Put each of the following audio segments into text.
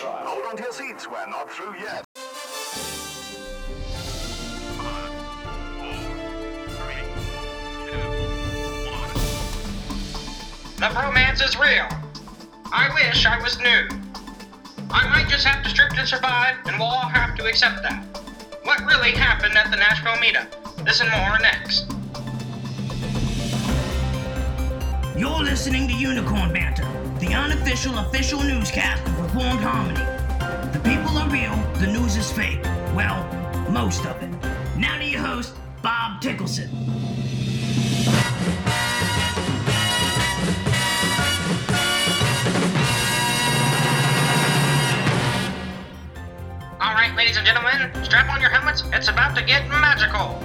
Hold on to your seats. We're not through yet. The romance is real. I wish I was new. I might just have to strip to survive, and we'll all have to accept that. What really happened at the Nashville meetup? This and more next. You're listening to Unicorn Banter, the unofficial official newscast of Reformed Harmony. The people are real, the news is fake. Well, most of it. Now to your host, Bob Tickleson. All right, ladies and gentlemen, strap on your helmets. It's about to get magical.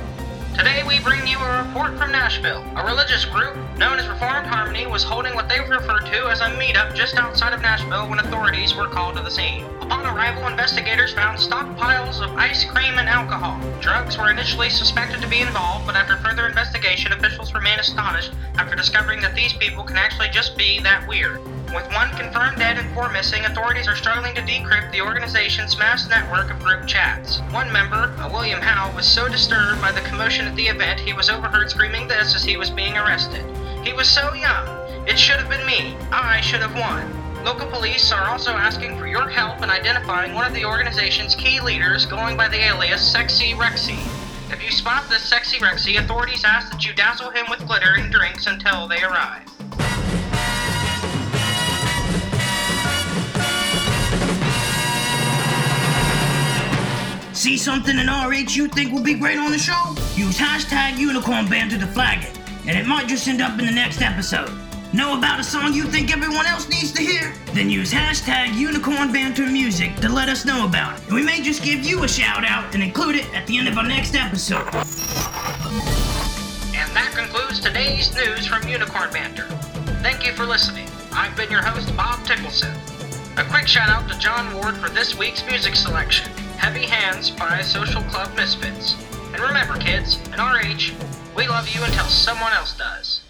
Today we bring you a report from Nashville. A religious group known as Reformed Harmony was holding what they referred to as a meetup just outside of Nashville when authorities were called to the scene. Upon arrival, investigators found stockpiles of ice cream and alcohol. Drugs were initially suspected to be involved, but after further investigation, officials remain astonished after discovering that these people can actually just be that weird. With one confirmed dead and four missing, authorities are struggling to decrypt the organization's mass network of group chats. One member, a William Was so disturbed by the commotion at the event he was overheard screaming this as he was being arrested. He was so young. It should have been me. I should have won. Local police are also asking for your help in identifying one of the organization's key leaders going by the alias Sexy Rexy. If you spot this Sexy Rexy, authorities ask that you dazzle him with glitter and drinks until they arrive. See something in RH you think will be great on the show? Use hashtag Unicorn to flag it, and it might just end up in the next episode. Know about a song you think everyone else needs to hear? Then use hashtag Unicorn Music to let us know about it. And we may just give you a shout out and include it at the end of our next episode. And that concludes today's news from Unicorn Banter. Thank you for listening. I've been your host, Bob Tickleson. A quick shout out to John Ward for this week's music selection Heavy Hands by Social Club Misfits. And remember, kids, in RH, we love you until someone else does.